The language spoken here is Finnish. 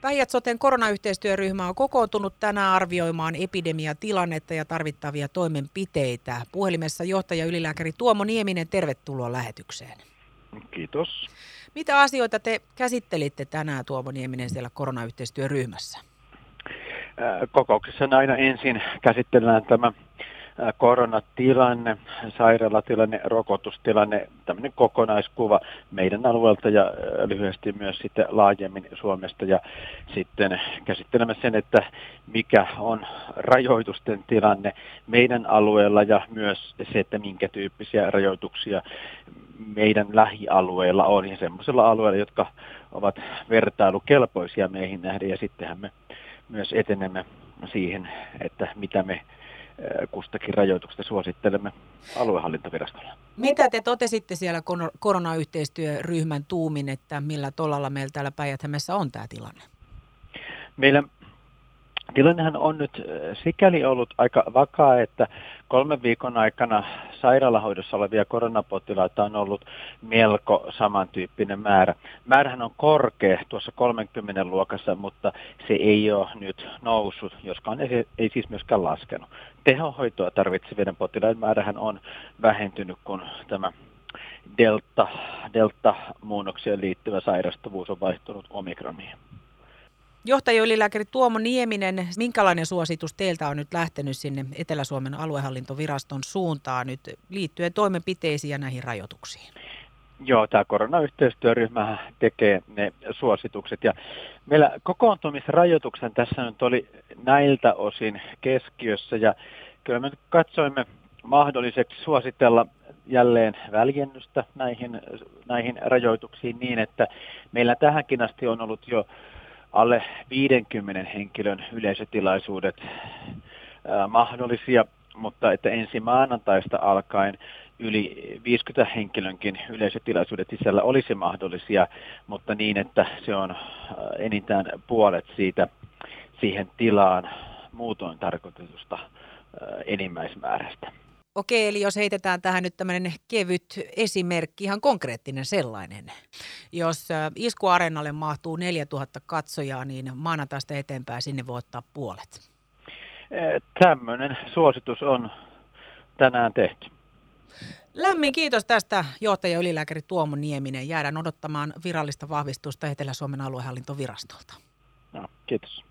Päijät-Soten koronayhteistyöryhmä on kokoontunut tänään arvioimaan epidemiatilannetta ja tarvittavia toimenpiteitä. Puhelimessa johtaja ylilääkäri Tuomo Nieminen, tervetuloa lähetykseen. Kiitos. Mitä asioita te käsittelitte tänään Tuomo Nieminen siellä koronayhteistyöryhmässä? Kokouksessa aina ensin käsitellään tämä koronatilanne, sairaalatilanne, rokotustilanne, tämmöinen kokonaiskuva meidän alueelta ja lyhyesti myös sitten laajemmin Suomesta. Ja sitten käsittelemme sen, että mikä on rajoitusten tilanne meidän alueella ja myös se, että minkä tyyppisiä rajoituksia meidän lähialueilla on ja semmoisilla alueilla, jotka ovat vertailukelpoisia meihin nähden. Ja sittenhän me myös etenemme siihen, että mitä me kustakin rajoituksesta suosittelemme aluehallintovirastolla. Mitä te totesitte siellä koronayhteistyöryhmän tuumin, että millä tolalla meillä täällä päijät on tämä tilanne? Meillä Tilannehan on nyt sikäli ollut aika vakaa, että kolmen viikon aikana sairaalahoidossa olevia koronapotilaita on ollut melko samantyyppinen määrä. Määrähän on korkea tuossa 30 luokassa, mutta se ei ole nyt noussut, joskaan ei, siis myöskään laskenut. Tehohoitoa tarvitsevien potilaiden määrähän on vähentynyt, kun tämä delta, delta-muunnokseen liittyvä sairastuvuus on vaihtunut omikroniin. Johtaja ylilääkäri Tuomo Nieminen, minkälainen suositus teiltä on nyt lähtenyt sinne Etelä-Suomen aluehallintoviraston suuntaan nyt liittyen toimenpiteisiin ja näihin rajoituksiin? Joo, tämä koronayhteistyöryhmä tekee ne suositukset ja meillä kokoontumisrajoituksen tässä nyt oli näiltä osin keskiössä ja kyllä me katsoimme mahdolliseksi suositella jälleen väljennystä näihin, näihin rajoituksiin niin, että meillä tähänkin asti on ollut jo alle 50 henkilön yleisötilaisuudet mahdollisia, mutta että ensi maanantaista alkaen yli 50 henkilönkin yleisötilaisuudet sisällä olisi mahdollisia, mutta niin, että se on enintään puolet siitä siihen tilaan muutoin tarkoitetusta enimmäismäärästä. Okei, eli jos heitetään tähän nyt tämmöinen kevyt esimerkki, ihan konkreettinen sellainen. Jos iskuareenalle mahtuu 4000 katsojaa, niin maanantaista eteenpäin sinne voi ottaa puolet. Tämmöinen suositus on tänään tehty. Lämmin kiitos tästä johtaja ylilääkäri Tuomo Nieminen. Jäädään odottamaan virallista vahvistusta Etelä-Suomen aluehallintovirastolta. No, kiitos.